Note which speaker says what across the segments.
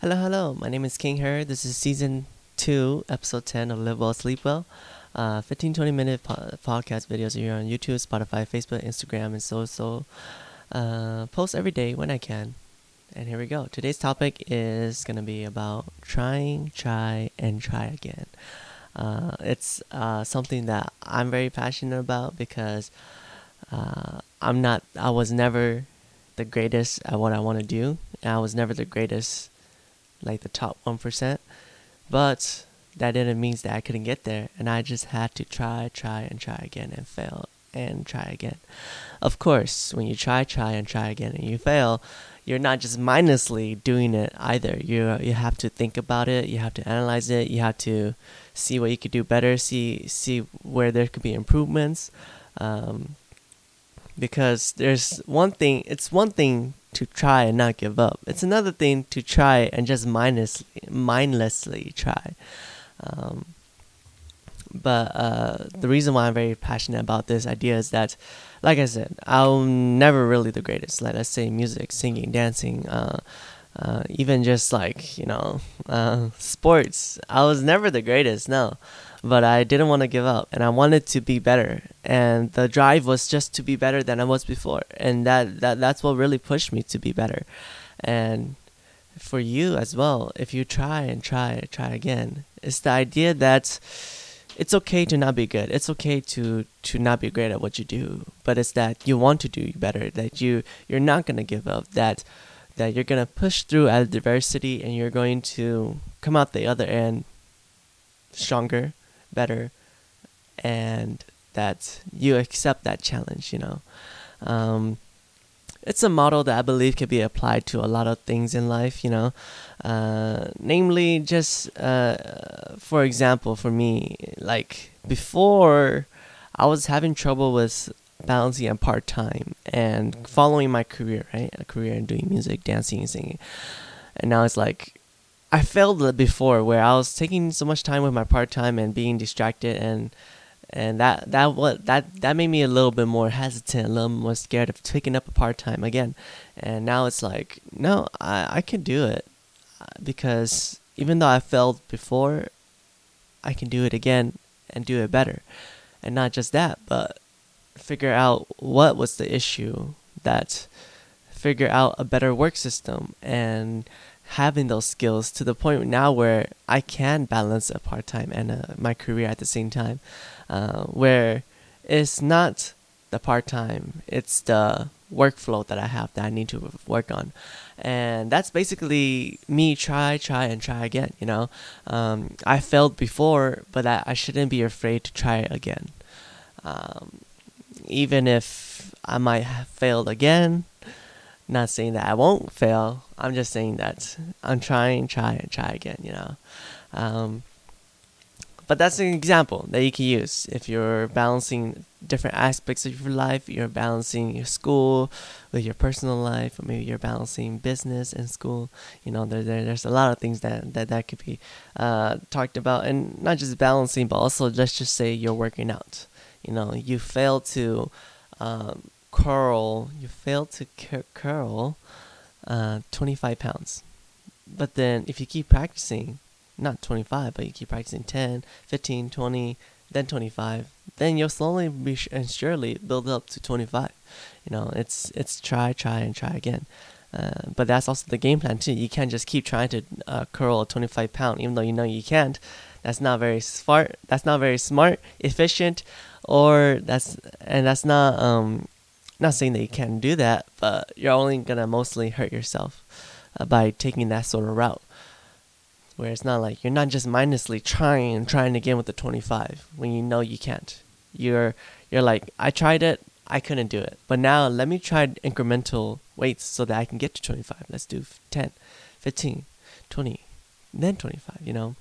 Speaker 1: Hello, hello. My name is King Her. This is season two, episode 10 of Live Well, Sleep Well. Uh, 15, 20 minute po- podcast videos here on YouTube, Spotify, Facebook, Instagram, and so so. Uh, post every day when I can. And here we go. Today's topic is going to be about trying, try, and try again. Uh, it's uh, something that I'm very passionate about because uh, I'm not, I was never the greatest at what I want to do. I was never the greatest, like the top 1%. But that didn't mean that I couldn't get there. And I just had to try, try, and try again and fail and try again. Of course, when you try, try, and try again and you fail, you're not just mindlessly doing it either. You you have to think about it. You have to analyze it. You have to see what you could do better. See see where there could be improvements. Um, because there's one thing. It's one thing to try and not give up. It's another thing to try and just mindlessly mindlessly try. Um, but uh, the reason why I'm very passionate about this idea is that, like I said, I'm never really the greatest. Like let's say music, singing, dancing, uh, uh, even just like you know, uh, sports. I was never the greatest, no, but I didn't want to give up, and I wanted to be better. And the drive was just to be better than I was before, and that that that's what really pushed me to be better. And for you as well, if you try and try, and try again, it's the idea that it's okay to not be good. It's okay to to not be great at what you do, but it's that you want to do better. That you you're not gonna give up. That that you're gonna push through adversity and you're going to come out the other end stronger, better, and that you accept that challenge. You know. Um, it's a model that I believe can be applied to a lot of things in life, you know. Uh, namely, just uh, for example, for me, like before, I was having trouble with balancing and part time and following my career, right? A career in doing music, dancing, and singing. And now it's like I failed before, where I was taking so much time with my part time and being distracted and and that that what that that made me a little bit more hesitant, a little more scared of taking up a part time again. And now it's like, no, I I can do it uh, because even though I failed before, I can do it again and do it better. And not just that, but figure out what was the issue that figure out a better work system and having those skills to the point now where I can balance a part time and uh, my career at the same time, uh, where it's not the part time, it's the workflow that I have that I need to work on, and that's basically me try, try, and try again. You know, um, I failed before, but I, I shouldn't be afraid to try again, um, even if I might have failed again not saying that I won't fail. I'm just saying that I'm trying, try, and try again. You know, um, but that's an example that you can use if you're balancing different aspects of your life. You're balancing your school with your personal life, or maybe you're balancing business and school. You know, there, there there's a lot of things that that that could be uh, talked about, and not just balancing, but also let's just say you're working out. You know, you fail to um, curl, you fail to curl uh, 25 pounds. But then if you keep practicing, not 25, but you keep practicing 10, 15, 20, then 25, then you'll slowly and surely build up to 25. You know, it's it's try, try, and try again. Uh, but that's also the game plan too. You can't just keep trying to uh, curl a 25 pound, even though you know you can't. That's not very smart. That's not very smart, efficient, or that's and that's not um, not saying that you can't do that, but you're only gonna mostly hurt yourself uh, by taking that sort of route. Where it's not like you're not just mindlessly trying and trying again with the 25 when you know you can't. You're you're like I tried it, I couldn't do it, but now let me try incremental weights so that I can get to 25. Let's do 10, 15, 20, then 25. You know,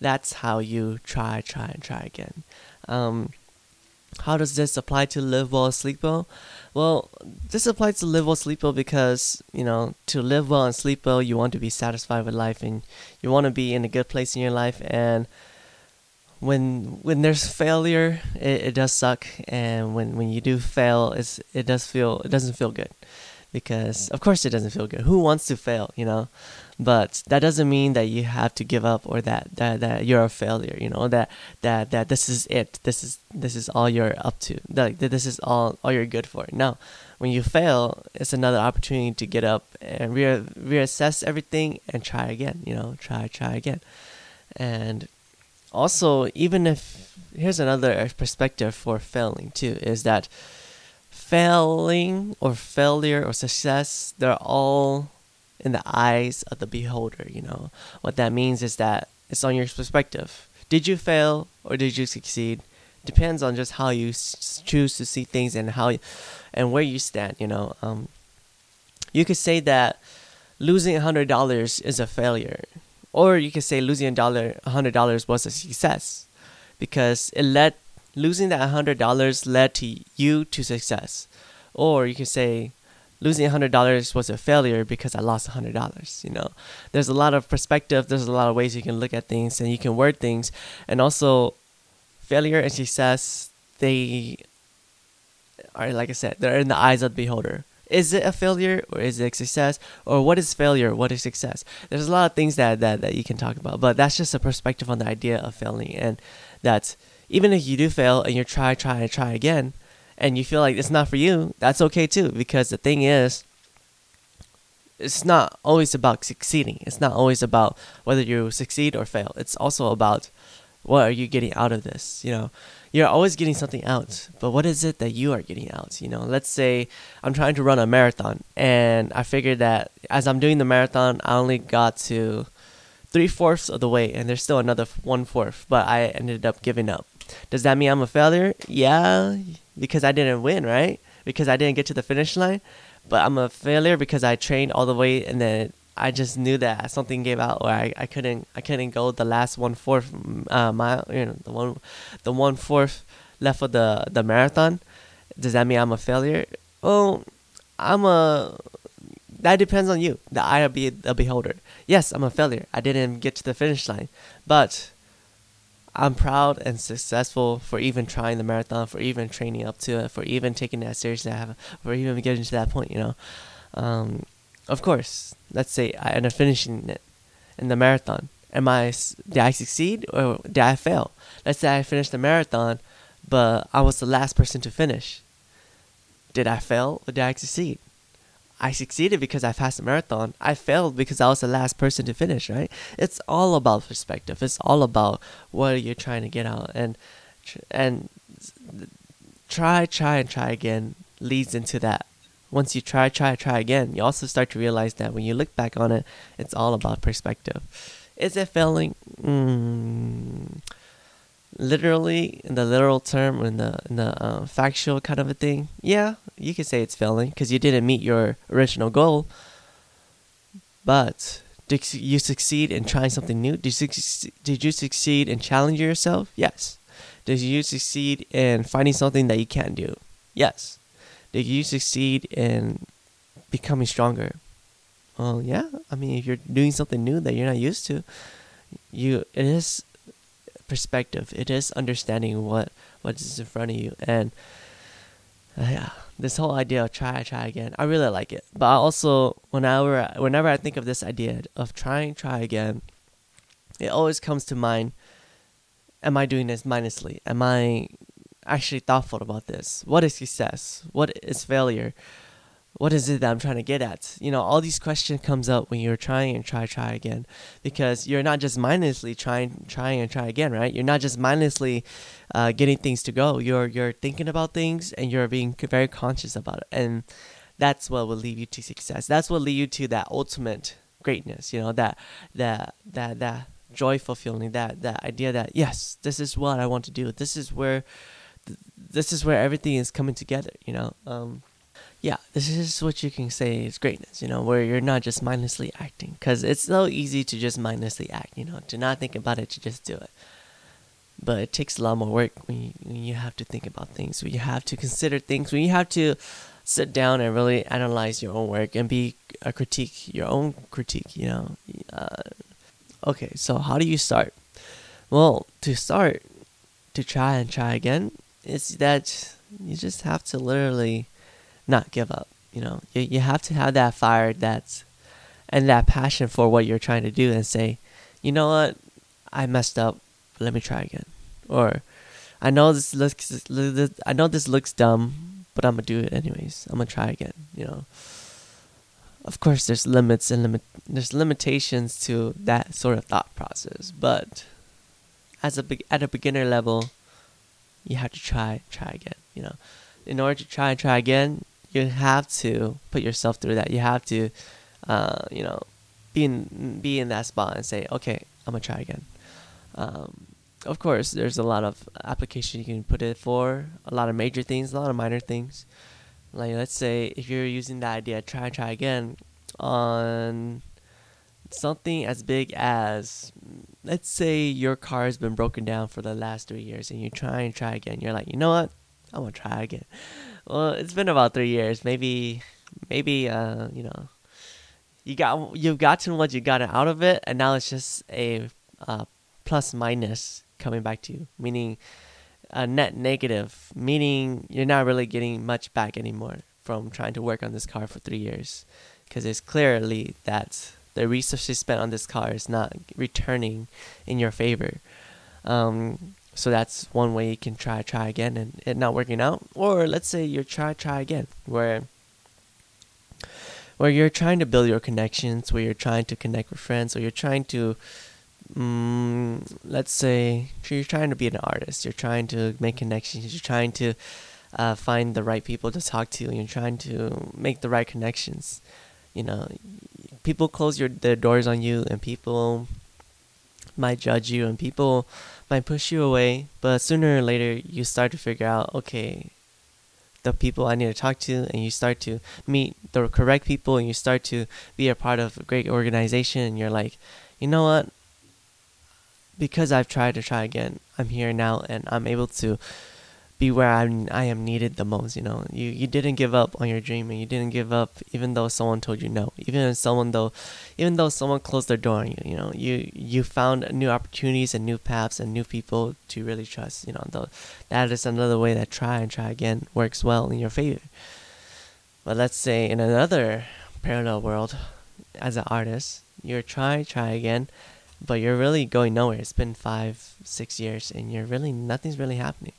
Speaker 1: that's how you try, try, and try again. Um, how does this apply to live well, sleep well? Well, this applies to live well, sleep well because, you know, to live well and sleep well, you want to be satisfied with life and you want to be in a good place in your life. And when when there's failure, it, it does suck. And when, when you do fail, it's, it does feel, it doesn't feel good. Because of course it doesn't feel good. Who wants to fail, you know? But that doesn't mean that you have to give up or that, that, that you're a failure, you know, that, that, that this is it. This is, this is all you're up to. That, that this is all, all you're good for. No, when you fail, it's another opportunity to get up and re- reassess everything and try again, you know, try, try again. And also, even if, here's another perspective for failing too, is that failing or failure or success, they're all in the eyes of the beholder, you know. What that means is that it's on your perspective. Did you fail or did you succeed? Depends on just how you s- choose to see things and how you, and where you stand, you know. Um, you could say that losing $100 is a failure. Or you could say losing a dollar, $100 was a success because it led losing that hundred dollars led to you to success, or you can say losing hundred dollars was a failure because I lost hundred dollars. You know, there's a lot of perspective. There's a lot of ways you can look at things and you can word things, and also failure and success they are like I said, they're in the eyes of the beholder. Is it a failure or is it a success? Or what is failure? What is success? There's a lot of things that, that, that you can talk about, but that's just a perspective on the idea of failing. And that even if you do fail and you try, try, and try again, and you feel like it's not for you, that's okay too. Because the thing is, it's not always about succeeding. It's not always about whether you succeed or fail. It's also about what are you getting out of this. You know, you're always getting something out, but what is it that you are getting out? You know, let's say I'm trying to run a marathon, and I figured that as I'm doing the marathon, I only got to three fourths of the way, and there's still another one fourth, but I ended up giving up. Does that mean I'm a failure? Yeah, because I didn't win, right? Because I didn't get to the finish line. But I'm a failure because I trained all the way and then I just knew that something gave out or I, I couldn't I couldn't go the last one fourth uh, mile you know the one the one fourth left of the the marathon. Does that mean I'm a failure? Well, I'm a that depends on you, the eye of the beholder. Yes, I'm a failure. I didn't get to the finish line, but I'm proud and successful for even trying the marathon, for even training up to it, for even taking that seriously, for even getting to that point. You know, um, of course. Let's say I end up finishing it in the marathon. Am I did I succeed or did I fail? Let's say I finished the marathon, but I was the last person to finish. Did I fail or did I succeed? I succeeded because I passed the marathon. I failed because I was the last person to finish, right? It's all about perspective. It's all about what you're trying to get out and and try try and try again leads into that. Once you try try try again, you also start to realize that when you look back on it, it's all about perspective. Is it failing? Mm, literally in the literal term in the in the uh, factual kind of a thing yeah you could say it's failing because you didn't meet your original goal. But did you succeed in trying something new? Did you, did you succeed in challenging yourself? Yes. Did you succeed in finding something that you can't do? Yes. Did you succeed in becoming stronger? Well yeah i mean if you're doing something new that you're not used to you it is perspective. It is understanding what what is in front of you, and uh, yeah, this whole idea of try, try again. I really like it. But I also, whenever whenever I think of this idea of trying, try again, it always comes to mind. Am I doing this mindlessly? Am I actually thoughtful about this? What is success? What is failure? What is it that I'm trying to get at? You know, all these questions comes up when you're trying and try, try again, because you're not just mindlessly trying, trying and try again, right? You're not just mindlessly uh, getting things to go. You're you're thinking about things and you're being very conscious about it, and that's what will lead you to success. That's what lead you to that ultimate greatness. You know, that that that that joyful feeling, that that idea that yes, this is what I want to do. This is where, this is where everything is coming together. You know. Um, yeah, this is what you can say is greatness, you know, where you're not just mindlessly acting. Because it's so easy to just mindlessly act, you know, to not think about it, to just do it. But it takes a lot more work when you, when you have to think about things, when you have to consider things, when you have to sit down and really analyze your own work and be a critique, your own critique, you know. Uh, okay, so how do you start? Well, to start, to try and try again, is that you just have to literally not give up. You know, you you have to have that fire that's and that passion for what you're trying to do and say, you know what, I messed up. Let me try again. Or I know this looks I know this looks dumb, but I'm gonna do it anyways. I'm gonna try again. You know. Of course, there's limits and limit there's limitations to that sort of thought process, but as a at a beginner level, you have to try try again. You know, in order to try and try again, you have to put yourself through that. You have to, uh, you know, be in be in that spot and say, okay, I'm gonna try again. Um, of course, there's a lot of application you can put it for, a lot of major things, a lot of minor things. Like let's say if you're using that idea, try try again on something as big as let's say your car has been broken down for the last three years and you try and try again. You're like, you know what? I'm gonna try again. Well, it's been about three years. Maybe, maybe, uh, you know, you got you've gotten what you got out of it, and now it's just a uh, plus minus coming back to you, meaning a net negative, meaning you're not really getting much back anymore from trying to work on this car for three years, because it's clearly that the resources spent on this car is not returning in your favor. Um, so that's one way you can try try again and it not working out. Or let's say you're try try again where where you're trying to build your connections, where you're trying to connect with friends, or you're trying to um, let's say you're trying to be an artist, you're trying to make connections, you're trying to uh, find the right people to talk to, you're trying to make the right connections. You know, people close your their doors on you, and people might judge you, and people might push you away. But sooner or later, you start to figure out, okay, the people I need to talk to, and you start to meet the correct people, and you start to be a part of a great organization, and you're like, you know what? Because I've tried to try again, I'm here now, and I'm able to be where I'm, I am needed the most. You know, you you didn't give up on your dream, and you didn't give up even though someone told you no. Even if someone though, even though someone closed their door on you, you know, you you found new opportunities and new paths and new people to really trust. You know, that is another way that try and try again works well in your favor. But let's say in another parallel world, as an artist, you're try try again, but you're really going nowhere. It's been five six years, and you're really nothing's really happening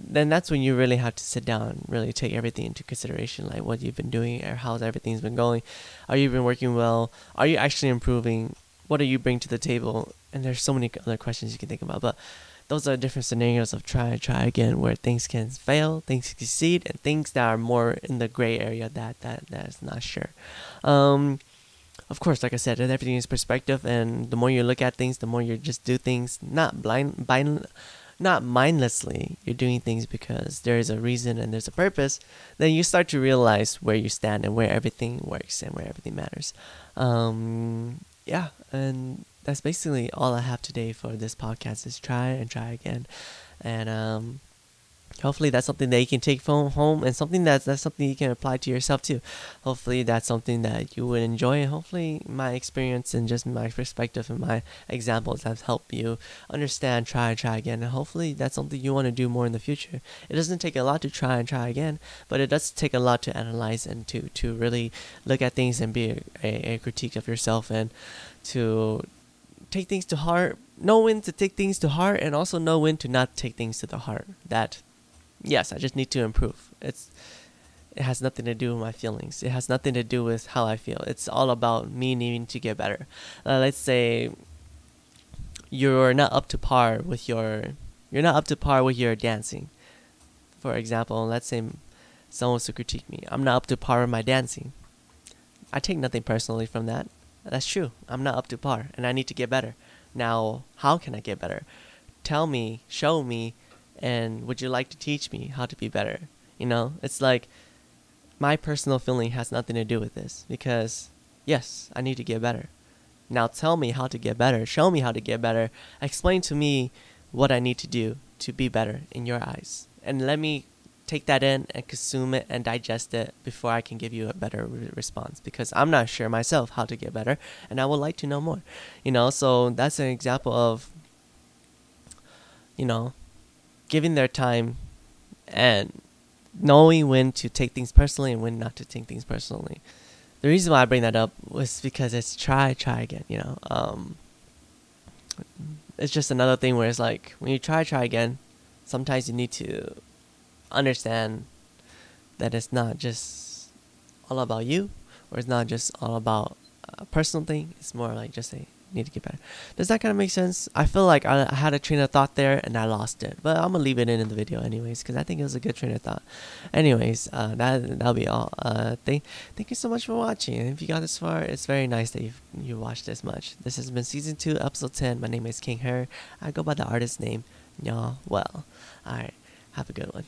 Speaker 1: then that's when you really have to sit down and really take everything into consideration, like what you've been doing or how's everything's been going. Are you been working well? Are you actually improving? What do you bring to the table? And there's so many other questions you can think about, but those are different scenarios of try and try again, where things can fail, things can succeed, and things that are more in the gray area that that that is not sure. Um, of course, like I said, everything is perspective, and the more you look at things, the more you just do things not blind, blind not mindlessly, you're doing things because there is a reason and there's a purpose, then you start to realize where you stand and where everything works and where everything matters. Um, yeah, and that's basically all I have today for this podcast is try and try again. And um, hopefully that's something that you can take from home and something that's that's something you can apply to yourself too. Hopefully that's something that you would enjoy and hopefully my experience and just my perspective and my examples have helped you understand try and try again. And hopefully that's something you want to do more in the future. It doesn't take a lot to try and try again but it does take a lot to analyze and to to really look at things and be a, a, a critique of yourself and to take things to heart know when to take things to heart and also know when to not take things to the heart. That yes, I just need to improve. It's it has nothing to do with my feelings. It has nothing to do with how I feel. It's all about me needing to get better. Uh, let's say you're not up to par with your you're not up to par with your dancing. For example, let's say someone was to critique me. I'm not up to par with my dancing. I take nothing personally from that. That's true. I'm not up to par and I need to get better. Now, how can I get better? Tell me, show me and would you like to teach me how to be better? You know, it's like my personal feeling has nothing to do with this because yes, I need to get better. Now tell me how to get better. Show me how to get better. Explain to me what I need to do to be better in your eyes. And let me take that in and consume it and digest it before I can give you a better re- response because I'm not sure myself how to get better and I would like to know more. You know, so that's an example of you know, giving their time and knowing when to take things personally and when not to take things personally. The reason why I bring that up was because it's try, try again. You know, um, it's just another thing where it's like when you try, try again. Sometimes you need to understand that it's not just all about you, or it's not just all about a personal thing. It's more like just a need to get better. Does that kind of make sense? I feel like I, had a train of thought there and I lost it, but I'm gonna leave it in in the video anyways because I think it was a good train of thought. Anyways, uh, that that'll be all. Uh, thank thank you so much for watching. If you got this far, it's very nice that you you watched this much. This has been season two, episode ten. My name is King Her. I go by the artist name Nya Well. All right, have a good one.